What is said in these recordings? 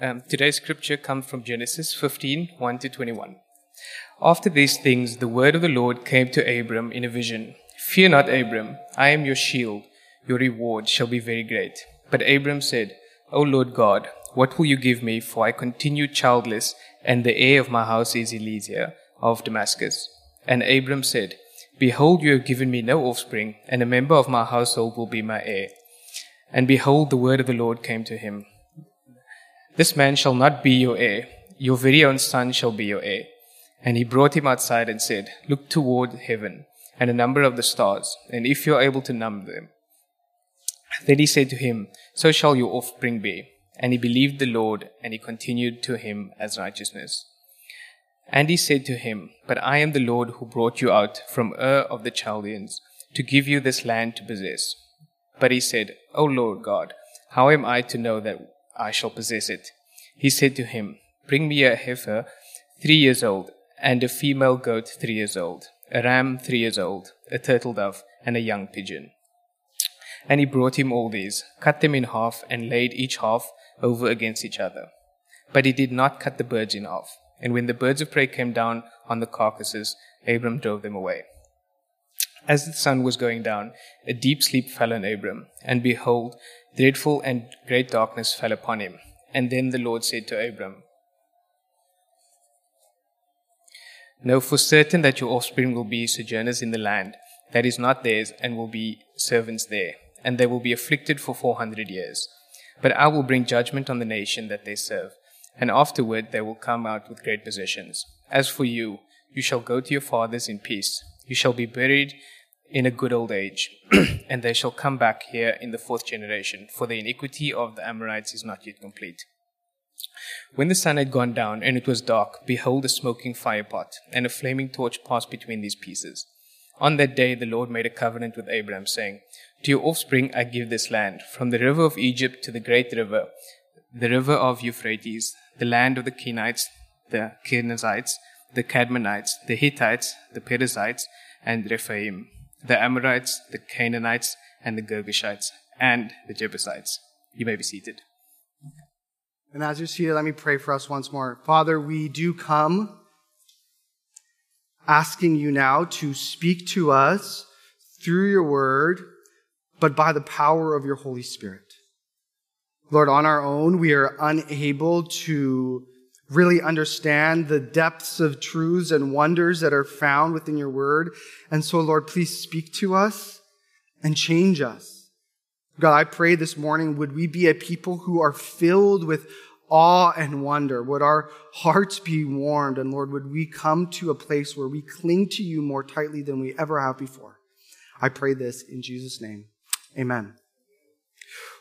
Um, today's scripture comes from Genesis 15 1 to 21. After these things, the word of the Lord came to Abram in a vision Fear not, Abram, I am your shield. Your reward shall be very great. But Abram said, O Lord God, what will you give me? For I continue childless, and the heir of my house is Eliezer of Damascus. And Abram said, Behold, you have given me no offspring, and a member of my household will be my heir. And behold, the word of the Lord came to him This man shall not be your heir, your very own son shall be your heir. And he brought him outside and said, Look toward heaven and a number of the stars, and if you are able to number them. Then he said to him, So shall your offspring be. And he believed the Lord, and he continued to him as righteousness. And he said to him, But I am the Lord who brought you out from Ur of the Chaldeans to give you this land to possess. But he said, O Lord God, how am I to know that I shall possess it? He said to him, Bring me a heifer three years old, and a female goat three years old, a ram three years old, a turtle dove, and a young pigeon. And he brought him all these, cut them in half, and laid each half over against each other. But he did not cut the birds in half. And when the birds of prey came down on the carcasses, Abram drove them away. As the sun was going down, a deep sleep fell on Abram, and behold, dreadful and great darkness fell upon him. And then the Lord said to Abram, Know for certain that your offspring will be sojourners in the land that is not theirs, and will be servants there, and they will be afflicted for four hundred years. But I will bring judgment on the nation that they serve, and afterward they will come out with great possessions. As for you, you shall go to your fathers in peace. You shall be buried in a good old age, and they shall come back here in the fourth generation, for the iniquity of the Amorites is not yet complete. When the sun had gone down and it was dark, behold, a smoking firepot and a flaming torch passed between these pieces. On that day the Lord made a covenant with Abraham, saying, To your offspring I give this land, from the river of Egypt to the great river, the river of Euphrates, the land of the Kenites, the Kenizzites, the Kadmonites, the Hittites, the Perizzites, and Rephaim, the Amorites, the Canaanites, and the Girgashites, and the Jebusites. You may be seated. And as you're seated, let me pray for us once more. Father, we do come asking you now to speak to us through your word, but by the power of your Holy Spirit. Lord, on our own, we are unable to really understand the depths of truths and wonders that are found within your word. And so, Lord, please speak to us and change us. God, I pray this morning, would we be a people who are filled with awe and wonder? Would our hearts be warmed? And Lord, would we come to a place where we cling to you more tightly than we ever have before? I pray this in Jesus' name. Amen.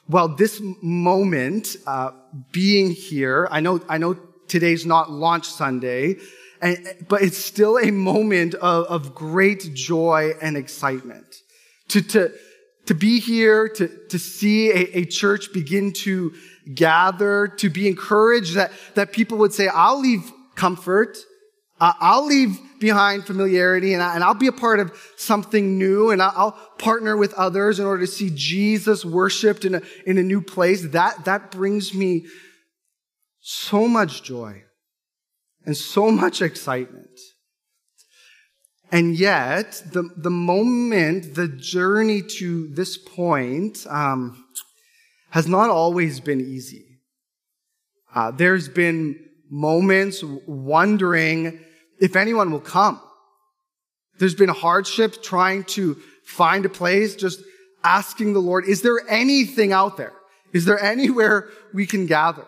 Well, this moment, uh, being here, I know, I know today's not launch Sunday, and, but it's still a moment of, of great joy and excitement. To, to, to be here, to, to see a, a church begin to gather, to be encouraged that, that people would say, I'll leave comfort. Uh, I'll leave behind familiarity and, I, and I'll be a part of something new and I'll, I'll partner with others in order to see Jesus worshiped in a, in a new place. That, that brings me so much joy and so much excitement. And yet, the, the moment, the journey to this point, um, has not always been easy. Uh, there's been moments wondering if anyone will come. There's been hardship trying to find a place, just asking the Lord, is there anything out there? Is there anywhere we can gather?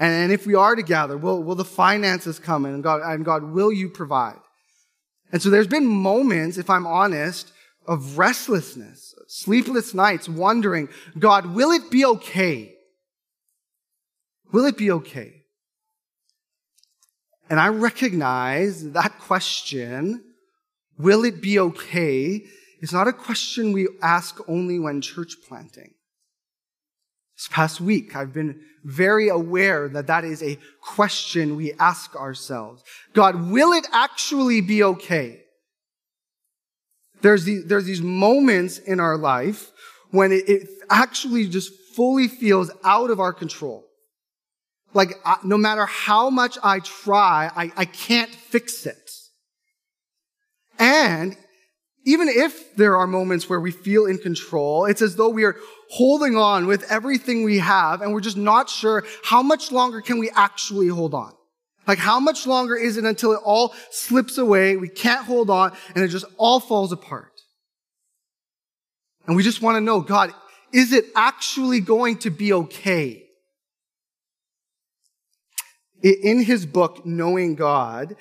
And if we are to gather, will, will the finances come in? And God, and God, will you provide? And so there's been moments, if I'm honest, of restlessness, sleepless nights, wondering, God, will it be okay? Will it be okay? And I recognize that question, will it be okay, is not a question we ask only when church planting. This past week, I've been very aware that that is a question we ask ourselves. God, will it actually be okay? There's these, there's these moments in our life when it, it actually just fully feels out of our control. Like, I, no matter how much I try, I, I can't fix it. And even if there are moments where we feel in control, it's as though we are holding on with everything we have and we're just not sure how much longer can we actually hold on. Like how much longer is it until it all slips away, we can't hold on, and it just all falls apart. And we just want to know, God, is it actually going to be okay? In his book, Knowing God,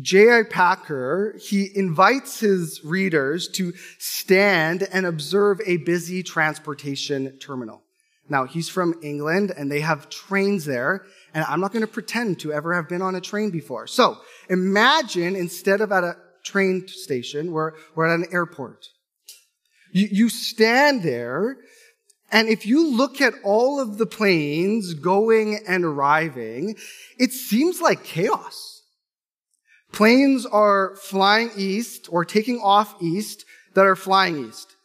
J.I. Packer, he invites his readers to stand and observe a busy transportation terminal. Now, he's from England and they have trains there, and I'm not going to pretend to ever have been on a train before. So, imagine instead of at a train station, we're, we're at an airport. You, you stand there, and if you look at all of the planes going and arriving, it seems like chaos. Planes are flying east or taking off east that are flying east.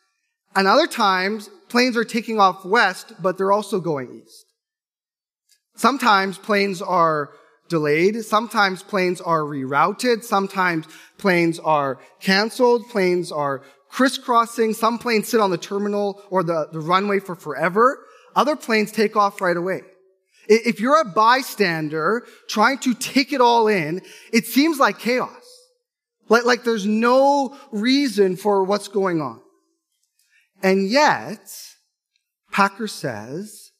And other times, planes are taking off west, but they're also going east. Sometimes planes are delayed. Sometimes planes are rerouted. Sometimes planes are canceled. Planes are crisscrossing. Some planes sit on the terminal or the, the runway for forever. Other planes take off right away. If you're a bystander trying to take it all in, it seems like chaos. Like, like there's no reason for what's going on. And yet, Packer says,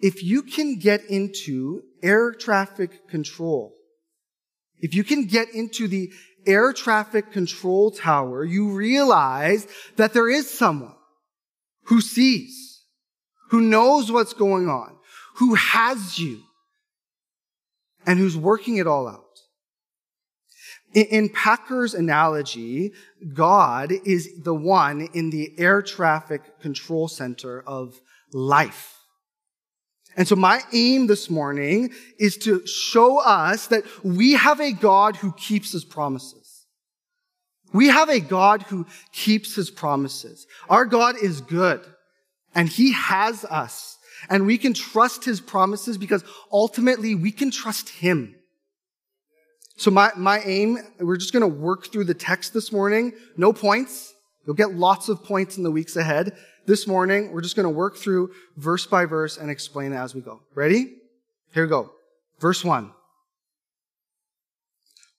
if you can get into air traffic control, if you can get into the air traffic control tower, you realize that there is someone who sees, who knows what's going on, who has you and who's working it all out. In Packer's analogy, God is the one in the air traffic control center of life. And so my aim this morning is to show us that we have a God who keeps his promises. We have a God who keeps his promises. Our God is good and he has us and we can trust his promises because ultimately we can trust him. So my, my aim, we're just going to work through the text this morning. No points. You'll get lots of points in the weeks ahead. This morning, we're just going to work through verse by verse and explain it as we go. Ready? Here we go. Verse one.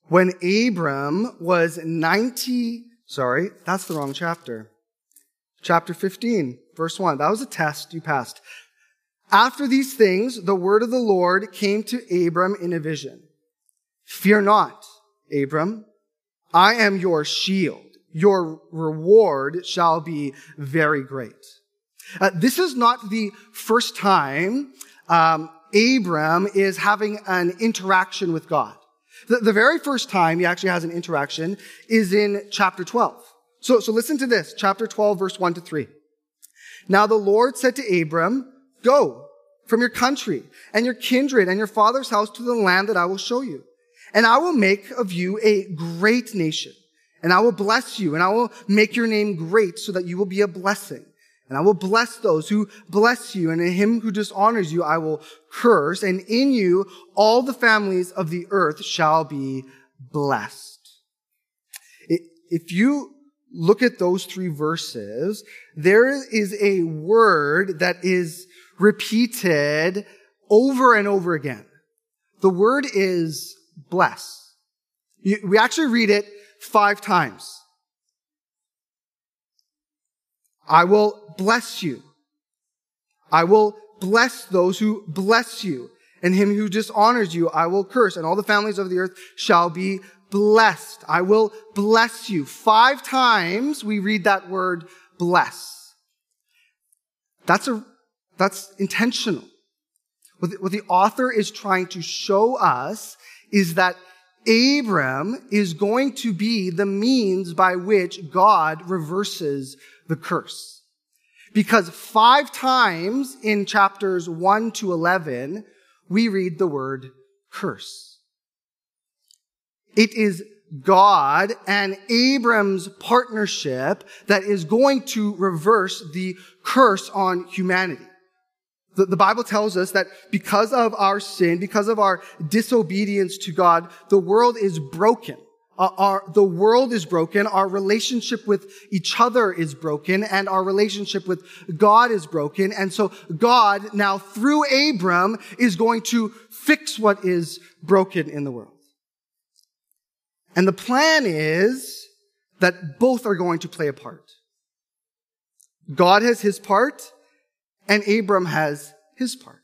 When Abram was 90, sorry, that's the wrong chapter. Chapter 15, verse 1. That was a test you passed. After these things, the word of the Lord came to Abram in a vision. Fear not, Abram. I am your shield. Your reward shall be very great. Uh, this is not the first time um, Abram is having an interaction with God. The, the, very first time he actually has an interaction is in chapter 12. So, so listen to this, chapter 12, verse 1 to 3. Now the Lord said to Abram, Go from your country and your kindred and your father's house to the land that I will show you. And I will make of you a great nation. And I will bless you and I will make your name great so that you will be a blessing. And I will bless those who bless you and in him who dishonors you I will curse. And in you all the families of the earth shall be blessed. If you look at those three verses, there is a word that is repeated over and over again. The word is bless. We actually read it five times. I will bless you. I will bless those who bless you. And him who dishonors you, I will curse. And all the families of the earth shall be blessed. I will bless you. Five times we read that word bless. That's a that's intentional. What the, what the author is trying to show us is that Abram is going to be the means by which God reverses the curse. Because five times in chapters 1 to 11, we read the word curse. It is God and Abram's partnership that is going to reverse the curse on humanity. The, the Bible tells us that because of our sin, because of our disobedience to God, the world is broken. Our, our, the world is broken. Our relationship with each other is broken and our relationship with God is broken. And so God now through Abram is going to fix what is broken in the world. And the plan is that both are going to play a part. God has his part and Abram has his part.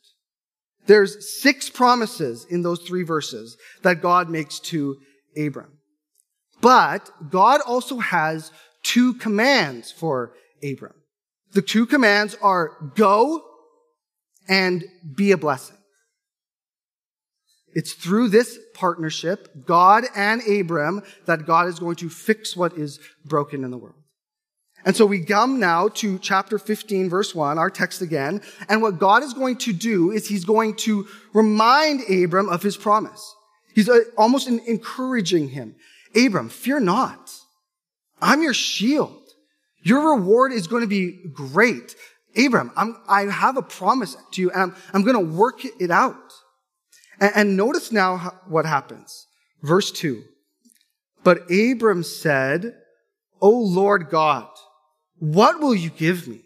There's six promises in those three verses that God makes to Abram. But God also has two commands for Abram. The two commands are go and be a blessing. It's through this partnership, God and Abram, that God is going to fix what is broken in the world. And so we come now to chapter 15, verse 1, our text again. And what God is going to do is he's going to remind Abram of his promise. He's uh, almost encouraging him. Abram, fear not. I'm your shield. Your reward is going to be great. Abram, I'm, i have a promise to you and I'm, I'm going to work it out. And, and notice now what happens. Verse two. But Abram said, O Lord God, what will you give me?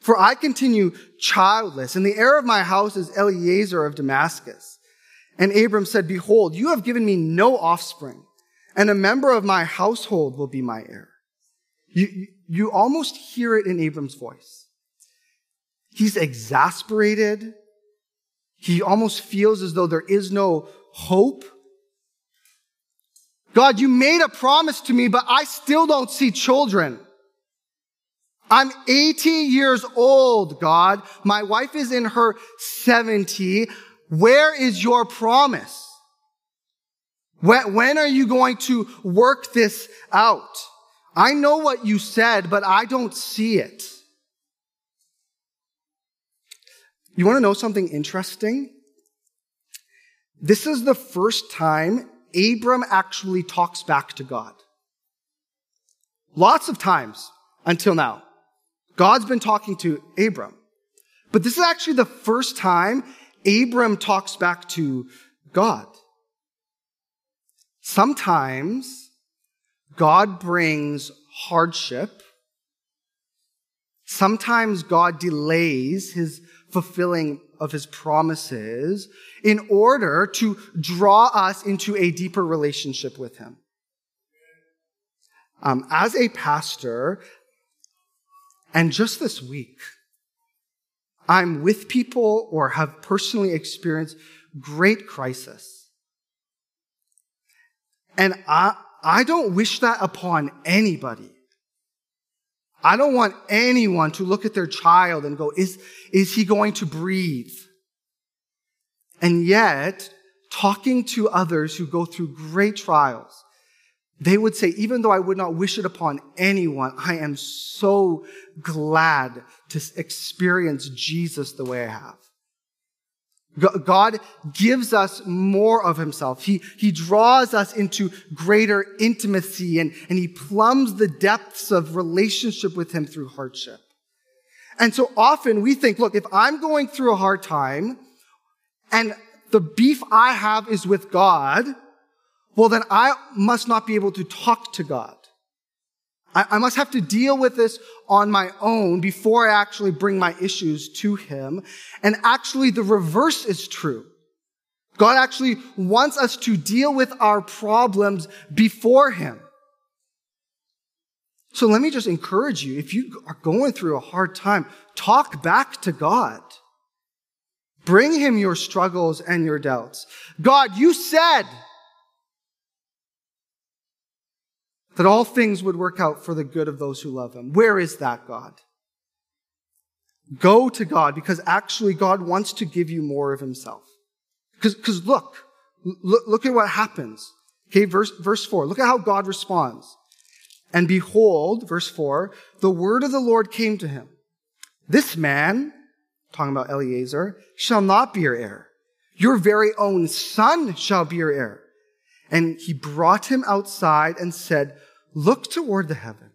For I continue childless and the heir of my house is Eliezer of Damascus. And Abram said, behold, you have given me no offspring and a member of my household will be my heir. You, you almost hear it in Abram's voice. He's exasperated. He almost feels as though there is no hope. God, you made a promise to me, but I still don't see children. I'm 80 years old, God. My wife is in her 70. Where is your promise? When, when are you going to work this out? I know what you said, but I don't see it. You want to know something interesting? This is the first time Abram actually talks back to God. Lots of times until now. God's been talking to Abram. But this is actually the first time Abram talks back to God. Sometimes God brings hardship. Sometimes God delays his fulfilling of his promises in order to draw us into a deeper relationship with him. Um, as a pastor, and just this week, I'm with people or have personally experienced great crisis. And I, I don't wish that upon anybody. I don't want anyone to look at their child and go, is, is he going to breathe? And yet, talking to others who go through great trials, they would say, even though I would not wish it upon anyone, I am so glad to experience Jesus the way I have. God gives us more of himself. He, he draws us into greater intimacy and, and he plumbs the depths of relationship with him through hardship. And so often we think, look, if I'm going through a hard time and the beef I have is with God, well, then I must not be able to talk to God. I, I must have to deal with this on my own before I actually bring my issues to him. And actually the reverse is true. God actually wants us to deal with our problems before him. So let me just encourage you. If you are going through a hard time, talk back to God. Bring him your struggles and your doubts. God, you said that all things would work out for the good of those who love him. Where is that, God? Go to God because actually God wants to give you more of himself. Because look, look, look at what happens. Okay, verse, verse four. Look at how God responds. And behold, verse four, the word of the Lord came to him. This man, talking about Eliezer, shall not be your heir. Your very own son shall be your heir. And he brought him outside and said, look toward the heaven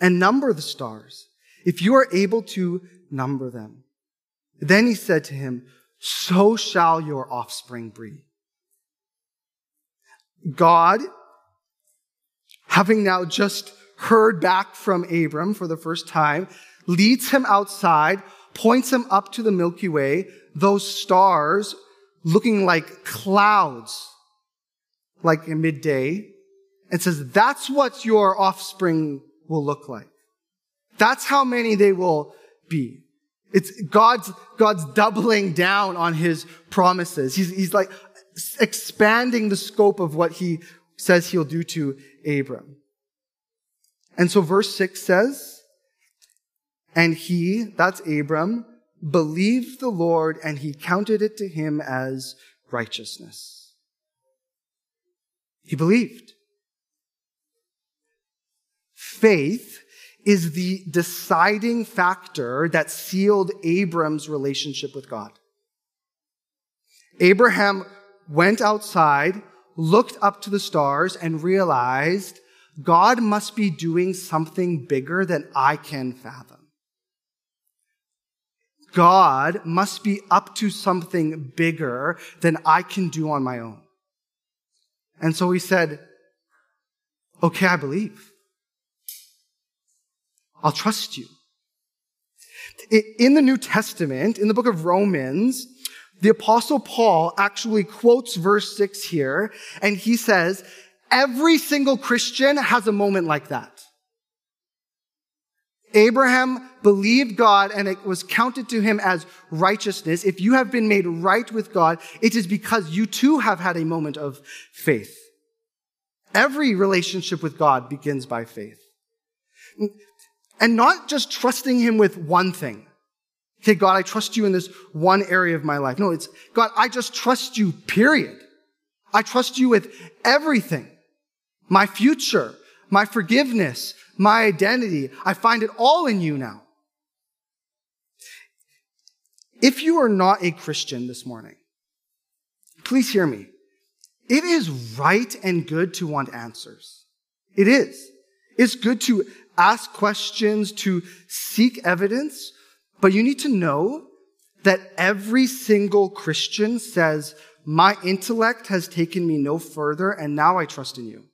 and number the stars if you are able to number them. Then he said to him, so shall your offspring be. God, having now just heard back from Abram for the first time, leads him outside, points him up to the Milky Way, those stars looking like clouds, like a midday, and says, that's what your offspring will look like. That's how many they will be. It's God's, God's doubling down on his promises. He's, he's like expanding the scope of what he says he'll do to Abram. And so verse six says, and he, that's Abram, believed the Lord and he counted it to him as righteousness. He believed. Faith is the deciding factor that sealed Abram's relationship with God. Abraham went outside, looked up to the stars, and realized God must be doing something bigger than I can fathom. God must be up to something bigger than I can do on my own. And so he said, okay, I believe. I'll trust you. In the New Testament, in the book of Romans, the apostle Paul actually quotes verse six here, and he says, every single Christian has a moment like that. Abraham believed God and it was counted to him as righteousness. If you have been made right with God, it is because you too have had a moment of faith. Every relationship with God begins by faith. And not just trusting Him with one thing. Okay, God, I trust you in this one area of my life. No, it's, God, I just trust you, period. I trust you with everything. My future, my forgiveness, my identity. I find it all in you now. If you are not a Christian this morning, please hear me. It is right and good to want answers. It is. It's good to ask questions, to seek evidence, but you need to know that every single Christian says, my intellect has taken me no further and now I trust in you.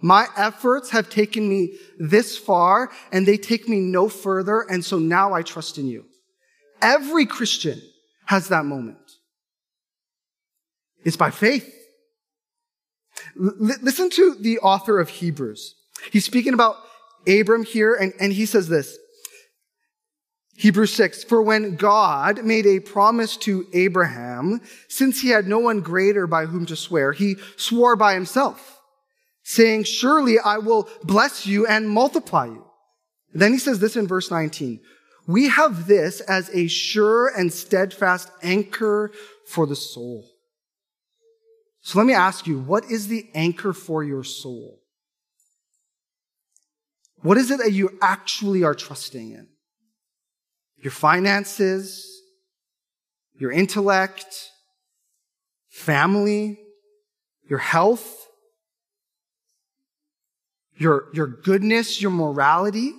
My efforts have taken me this far and they take me no further and so now I trust in you. Every Christian has that moment. It's by faith. L- listen to the author of Hebrews. He's speaking about Abram here, and, and he says this. Hebrews 6, for when God made a promise to Abraham, since he had no one greater by whom to swear, he swore by himself, saying, surely I will bless you and multiply you. Then he says this in verse 19, we have this as a sure and steadfast anchor for the soul. So let me ask you, what is the anchor for your soul? What is it that you actually are trusting in? Your finances, your intellect, family, your health, your, your goodness, your morality?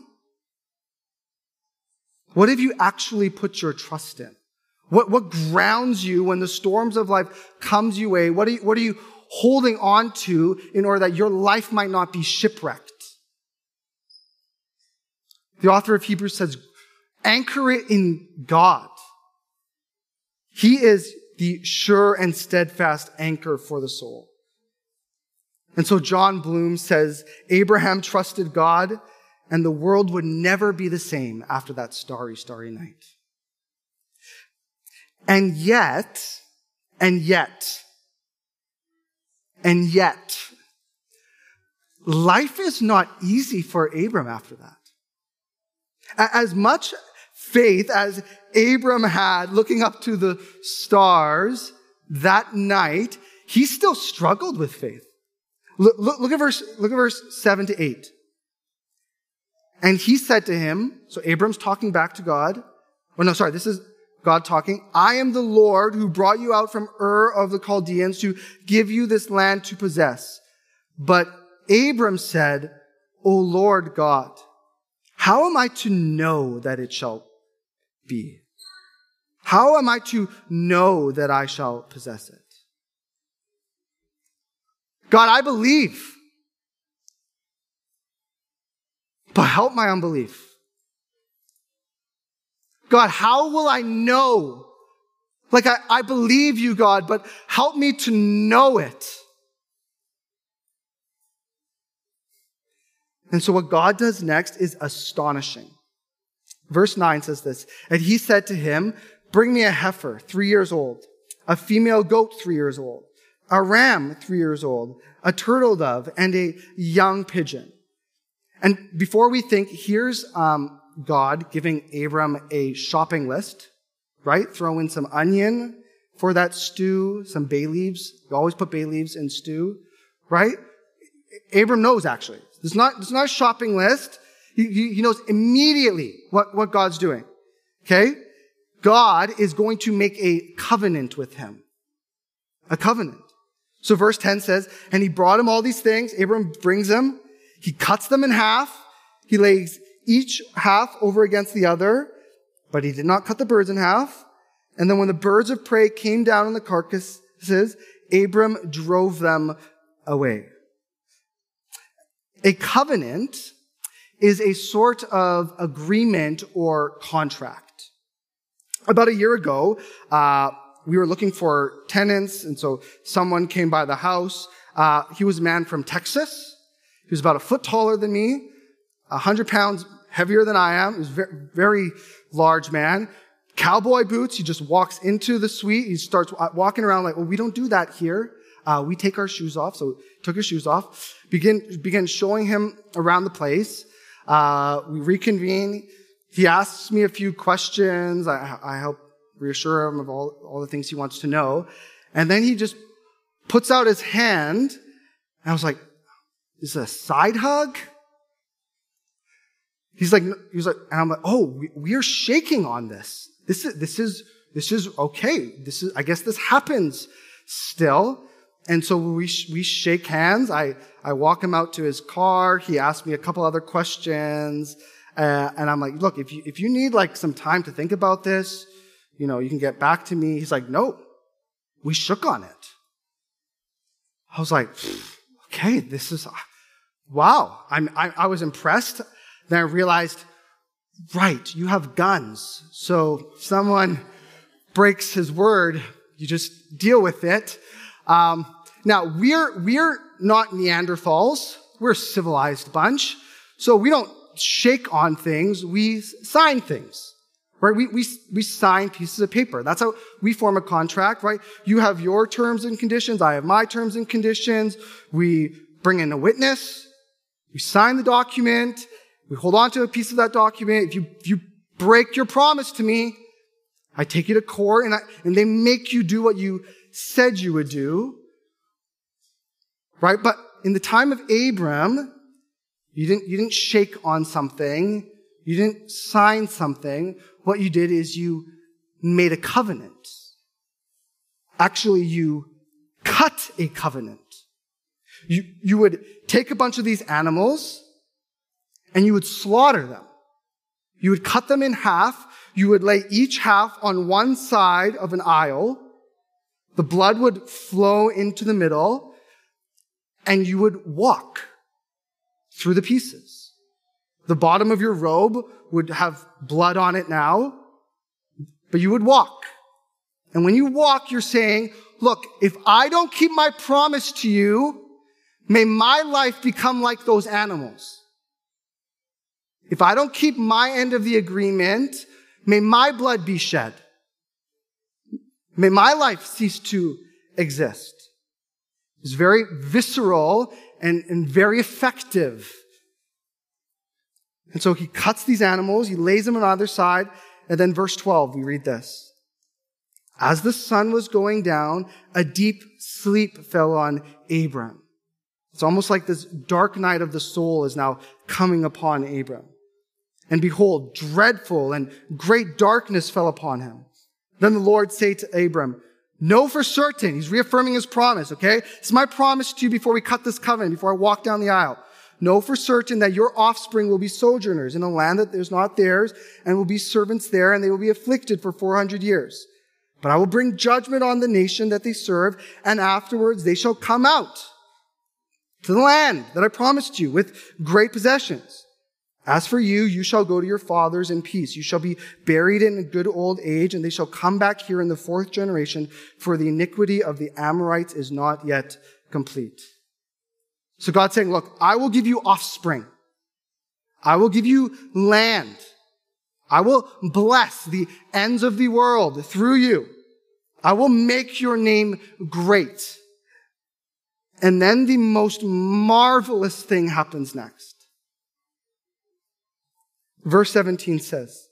What have you actually put your trust in? What, what grounds you when the storms of life comes your way? What are you, what are you holding on to in order that your life might not be shipwrecked? The author of Hebrews says, anchor it in God. He is the sure and steadfast anchor for the soul. And so Jon Bloom says, Abraham trusted God and the world would never be the same after that starry, starry night. And yet, and yet, and yet, life is not easy for Abram after that. As much faith as Abram had looking up to the stars that night, he still struggled with faith. Look, look, look, at verse, look at verse seven to eight. And he said to him, so Abram's talking back to God. Oh no, sorry, this is God talking. I am the Lord who brought you out from Ur of the Chaldeans to give you this land to possess. But Abram said, O Lord God, how am I to know that it shall be? How am I to know that I shall possess it? God, I believe. But help my unbelief. God, how will I know? Like, I, I believe you, God, but help me to know it. And so what God does next is astonishing. Verse 9 says this, and he said to him, bring me a heifer, three years old, a female goat, three years old, a ram, three years old, a turtle dove, and a young pigeon. And before we think, here's um, God giving Abram a shopping list, right? Throw in some onion for that stew, some bay leaves. You always put bay leaves in stew, right? Abram knows actually. It's not, it's not a shopping list. He, he, he knows immediately what, what God's doing. Okay? God is going to make a covenant with him. A covenant. So verse 10 says, and he brought him all these things. Abram brings them. He cuts them in half. He lays each half over against the other, but he did not cut the birds in half. And then when the birds of prey came down on the carcasses, Abram drove them away. A covenant is a sort of agreement or contract. About a year ago, uh, we were looking for tenants, and so someone came by the house. Uh, he was a man from Texas. He was about a foot taller than me, a hundred pounds heavier than I am. He was very, very large man. Cowboy boots. He just walks into the suite. He starts walking around like, well, we don't do that here. Uh, we take our shoes off. So took his shoes off. Begin, begin showing him around the place. Uh, we reconvene. He asks me a few questions. I, I help reassure him of all, all the things he wants to know. And then he just puts out his hand. And I was like, is this a side hug? He's like, he's like, and I'm like, oh, we, we are shaking on this. This is, this is, this is okay. This is, I guess this happens still. And so we, we shake hands. I, I walk him out to his car. He asks me a couple other questions. Uh, and I'm like, look, if you, if you need like some time to think about this, you know, you can get back to me. He's like, nope, we shook on it. I was like, okay, this is, wow. I'm, I, I was impressed. Then I realized, right, you have guns. So someone breaks his word, you just deal with it. Um, now we're we're not Neanderthals. We're a civilized bunch, so we don't shake on things. We sign things, right? We we we sign pieces of paper. That's how we form a contract, right? You have your terms and conditions. I have my terms and conditions. We bring in a witness. We sign the document. We hold on to a piece of that document. If you if you break your promise to me, I take you to court and I, and they make you do what you said you would do. Right? But in the time of Abram, you didn't, you didn't shake on something. You didn't sign something. What you did is you made a covenant. Actually, you cut a covenant. You, you would take a bunch of these animals and you would slaughter them. You would cut them in half. You would lay each half on one side of an aisle the blood would flow into the middle and you would walk through the pieces. The bottom of your robe would have blood on it now, but you would walk. And when you walk, you're saying, look, if I don't keep my promise to you, may my life become like those animals. If I don't keep my end of the agreement, may my blood be shed. May my life cease to exist. It's very visceral and, and very effective. And so he cuts these animals, he lays them on either side, and then verse 12, we read this. As the sun was going down, a deep sleep fell on Abram. It's almost like this dark night of the soul is now coming upon Abram. And behold, dreadful and great darkness fell upon him. Then the Lord said to Abram, Know for certain, he's reaffirming his promise, okay? It's my promise to you before we cut this covenant, before I walk down the aisle. Know for certain that your offspring will be sojourners in a land that is not theirs and will be servants there and they will be afflicted for 400 years. But I will bring judgment on the nation that they serve and afterwards they shall come out to the land that I promised you with great possessions. As for you, you shall go to your fathers in peace. You shall be buried in a good old age, and they shall come back here in the fourth generation, for the iniquity of the Amorites is not yet complete. So God's saying, look, I will give you offspring. I will give you land. I will bless the ends of the world through you. I will make your name great. And then the most marvelous thing happens next. Verse 17 says,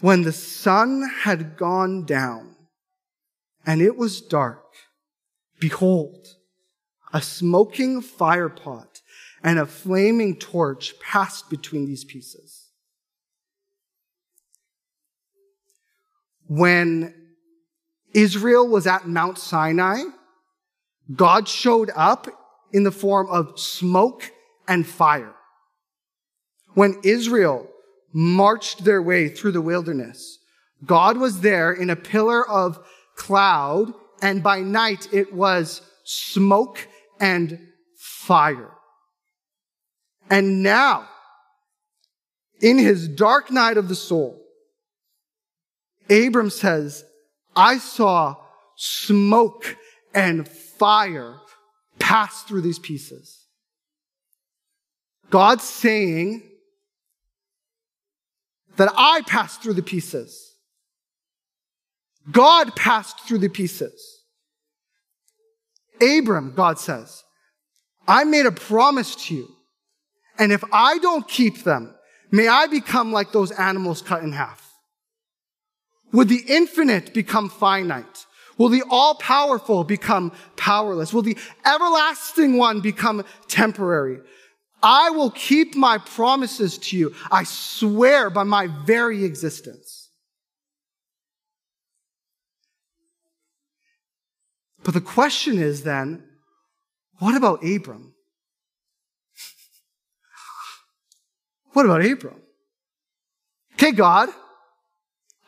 When the sun had gone down and it was dark, behold, a smoking firepot and a flaming torch passed between these pieces. When Israel was at Mount Sinai, God showed up in the form of smoke and fire when Israel marched their way through the wilderness, God was there in a pillar of cloud, and by night it was smoke and fire. And now, in his dark night of the soul, Abram says, I saw smoke and fire pass through these pieces. God's saying, that I passed through the pieces. God passed through the pieces. Abram, God says, I made a promise to you. And if I don't keep them, may I become like those animals cut in half. Would the infinite become finite? Will the all powerful become powerless? Will the everlasting one become temporary? I will keep my promises to you. I swear by my very existence. But the question is then, what about Abram? What about Abram? Okay, God,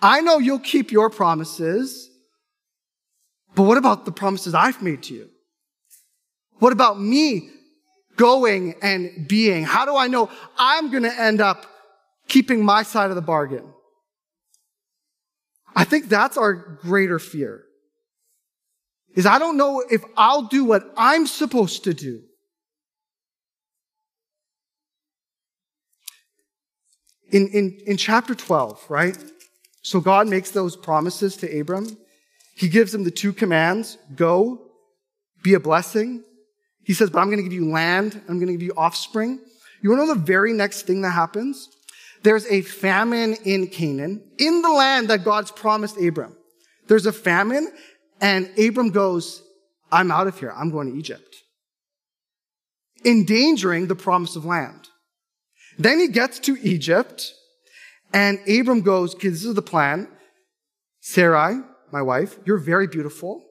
I know you'll keep your promises, but what about the promises I've made to you? What about me going and being? How do I know I'm going to end up keeping my side of the bargain? I think that's our greater fear. Is I don't know if I'll do what I'm supposed to do. In, in, in chapter 12, right? So God makes those promises to Abram. He gives him the two commands go, be a blessing, he says, but I'm going to give you land. I'm going to give you offspring. You want to know the very next thing that happens? There's a famine in Canaan, in the land that God's promised Abram. There's a famine, and Abram goes, I'm out of here. I'm going to Egypt. Endangering the promise of land. Then he gets to Egypt, and Abram goes, okay, this is the plan. Sarai, my wife, you're very beautiful.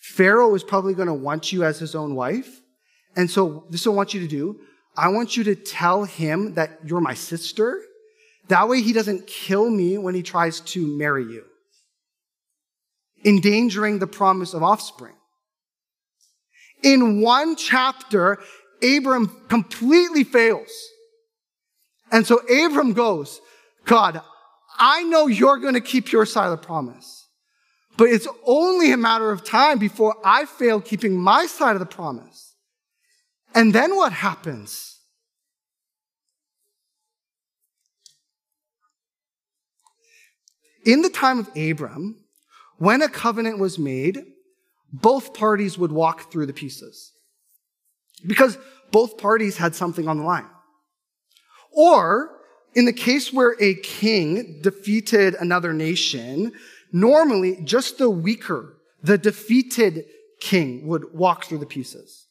Pharaoh is probably going to want you as his own wife. And so this is what I want you to do. I want you to tell him that you're my sister. That way he doesn't kill me when he tries to marry you. Endangering the promise of offspring. In one chapter, Abram completely fails. And so Abram goes, God, I know you're going to keep your side of the promise. But it's only a matter of time before I fail keeping my side of the promise. And then what happens? In the time of Abram, when a covenant was made, both parties would walk through the pieces. Because both parties had something on the line. Or, in the case where a king defeated another nation, Normally, just the weaker, the defeated king would walk through the pieces.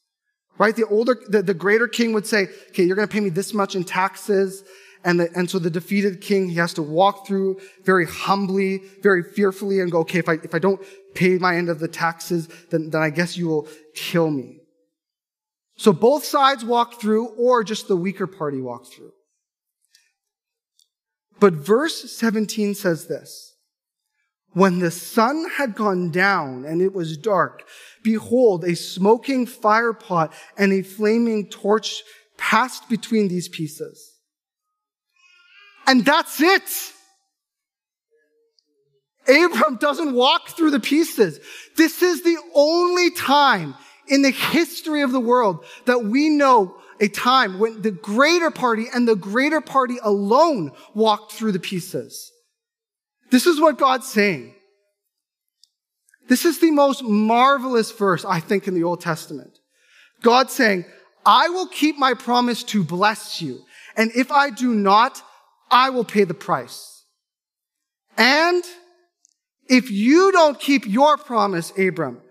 Right? The older, the, the greater king would say, okay, you're going to pay me this much in taxes. And, the, and so the defeated king, he has to walk through very humbly, very fearfully and go, okay, if I, if I don't pay my end of the taxes, then, then I guess you will kill me. So both sides walk through, or just the weaker party walks through. But verse 17 says this When the sun had gone down and it was dark, behold, a smoking fire pot and a flaming torch passed between these pieces. And that's it. Abram doesn't walk through the pieces. This is the only time in the history of the world that we know a time when the greater party and the greater party alone walked through the pieces. This is what God's saying. This is the most marvelous verse, I think, in the Old Testament. God saying, I will keep my promise to bless you. And if I do not, I will pay the price. And if you don't keep your promise, Abram,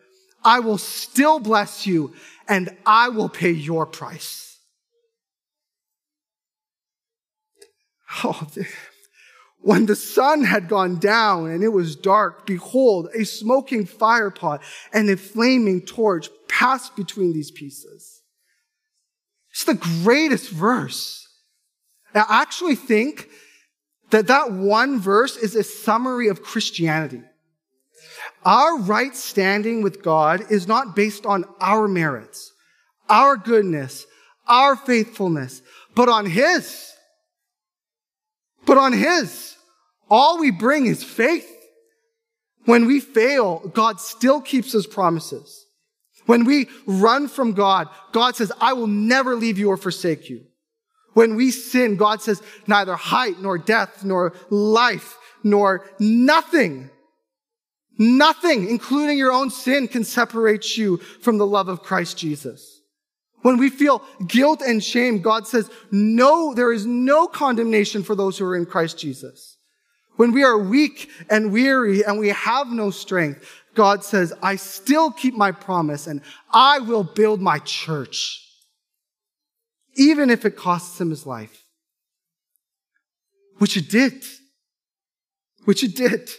I will still bless you and I will pay your price. Oh, when the sun had gone down and it was dark, behold, a smoking fire pot and a flaming torch passed between these pieces. It's the greatest verse. I actually think that that one verse is a summary of Christianity. Our right standing with God is not based on our merits, our goodness, our faithfulness, but on His. But on His. All we bring is faith. When we fail, God still keeps His promises. When we run from God, God says, I will never leave you or forsake you. When we sin, God says, neither height nor death nor life nor nothing Nothing, including your own sin, can separate you from the love of Christ Jesus. When we feel guilt and shame, God says, no, there is no condemnation for those who are in Christ Jesus. When we are weak and weary and we have no strength, God says, I still keep my promise and I will build my church. Even if it costs him his life. Which it did. Which it did.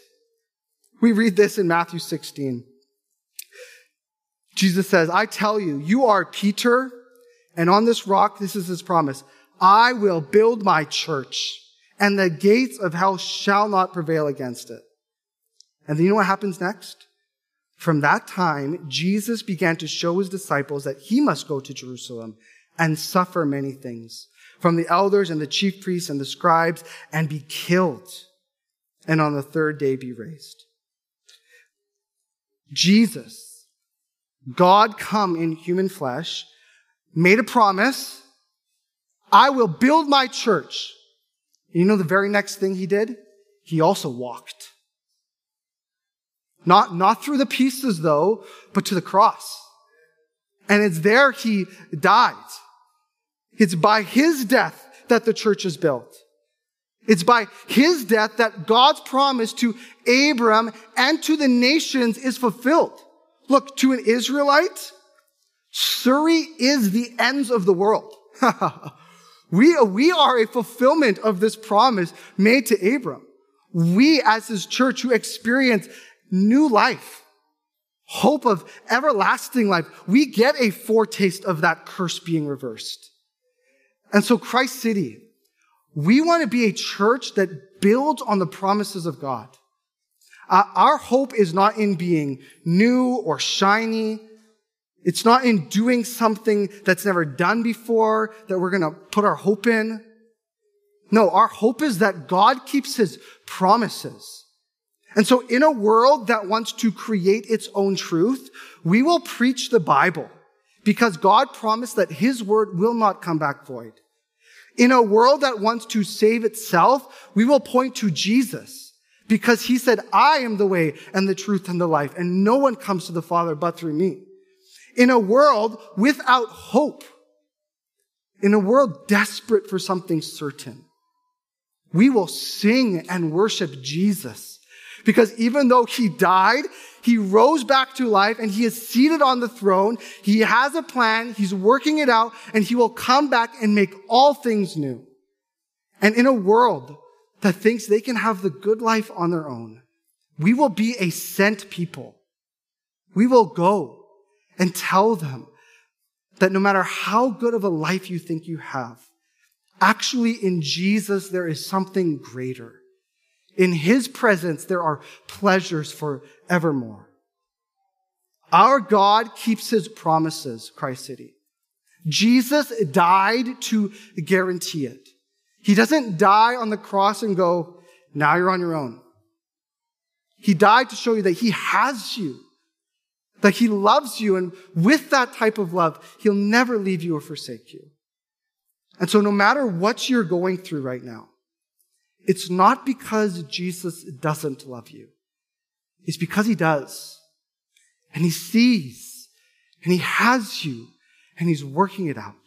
We read this in Matthew 16. Jesus says, I tell you, you are Peter, and on this rock, this is his promise, I will build my church, and the gates of hell shall not prevail against it. And then you know what happens next? From that time, Jesus began to show his disciples that he must go to Jerusalem and suffer many things from the elders and the chief priests and the scribes and be killed, and on the third day be raised. Jesus, God come in human flesh, made a promise. I will build my church. You know the very next thing he did? He also walked. Not, not through the pieces though, but to the cross. And it's there he died. It's by his death that the church is built. It's by his death that God's promise to Abram and to the nations is fulfilled. Look, to an Israelite, Surrey is the ends of the world. we, we are a fulfillment of this promise made to Abram. We, as his church, who experience new life, hope of everlasting life, we get a foretaste of that curse being reversed. And so Christ City, we want to be a church that builds on the promises of God. Uh, our hope is not in being new or shiny. It's not in doing something that's never done before that we're going to put our hope in. No, our hope is that God keeps his promises. And so in a world that wants to create its own truth, we will preach the Bible because God promised that his word will not come back void. In a world that wants to save itself, we will point to Jesus because he said, I am the way and the truth and the life, and no one comes to the Father but through me. In a world without hope, in a world desperate for something certain, we will sing and worship Jesus because even though he died, he rose back to life and he is seated on the throne. He has a plan. He's working it out and he will come back and make all things new. And in a world that thinks they can have the good life on their own, we will be a sent people. We will go and tell them that no matter how good of a life you think you have, actually in Jesus there is something greater. In his presence there are pleasures for evermore. Our God keeps his promises, Christ City. Jesus died to guarantee it. He doesn't die on the cross and go, now you're on your own. He died to show you that he has you, that he loves you. And with that type of love, he'll never leave you or forsake you. And so no matter what you're going through right now, it's not because Jesus doesn't love you. It's because he does. And he sees and he has you and he's working it out.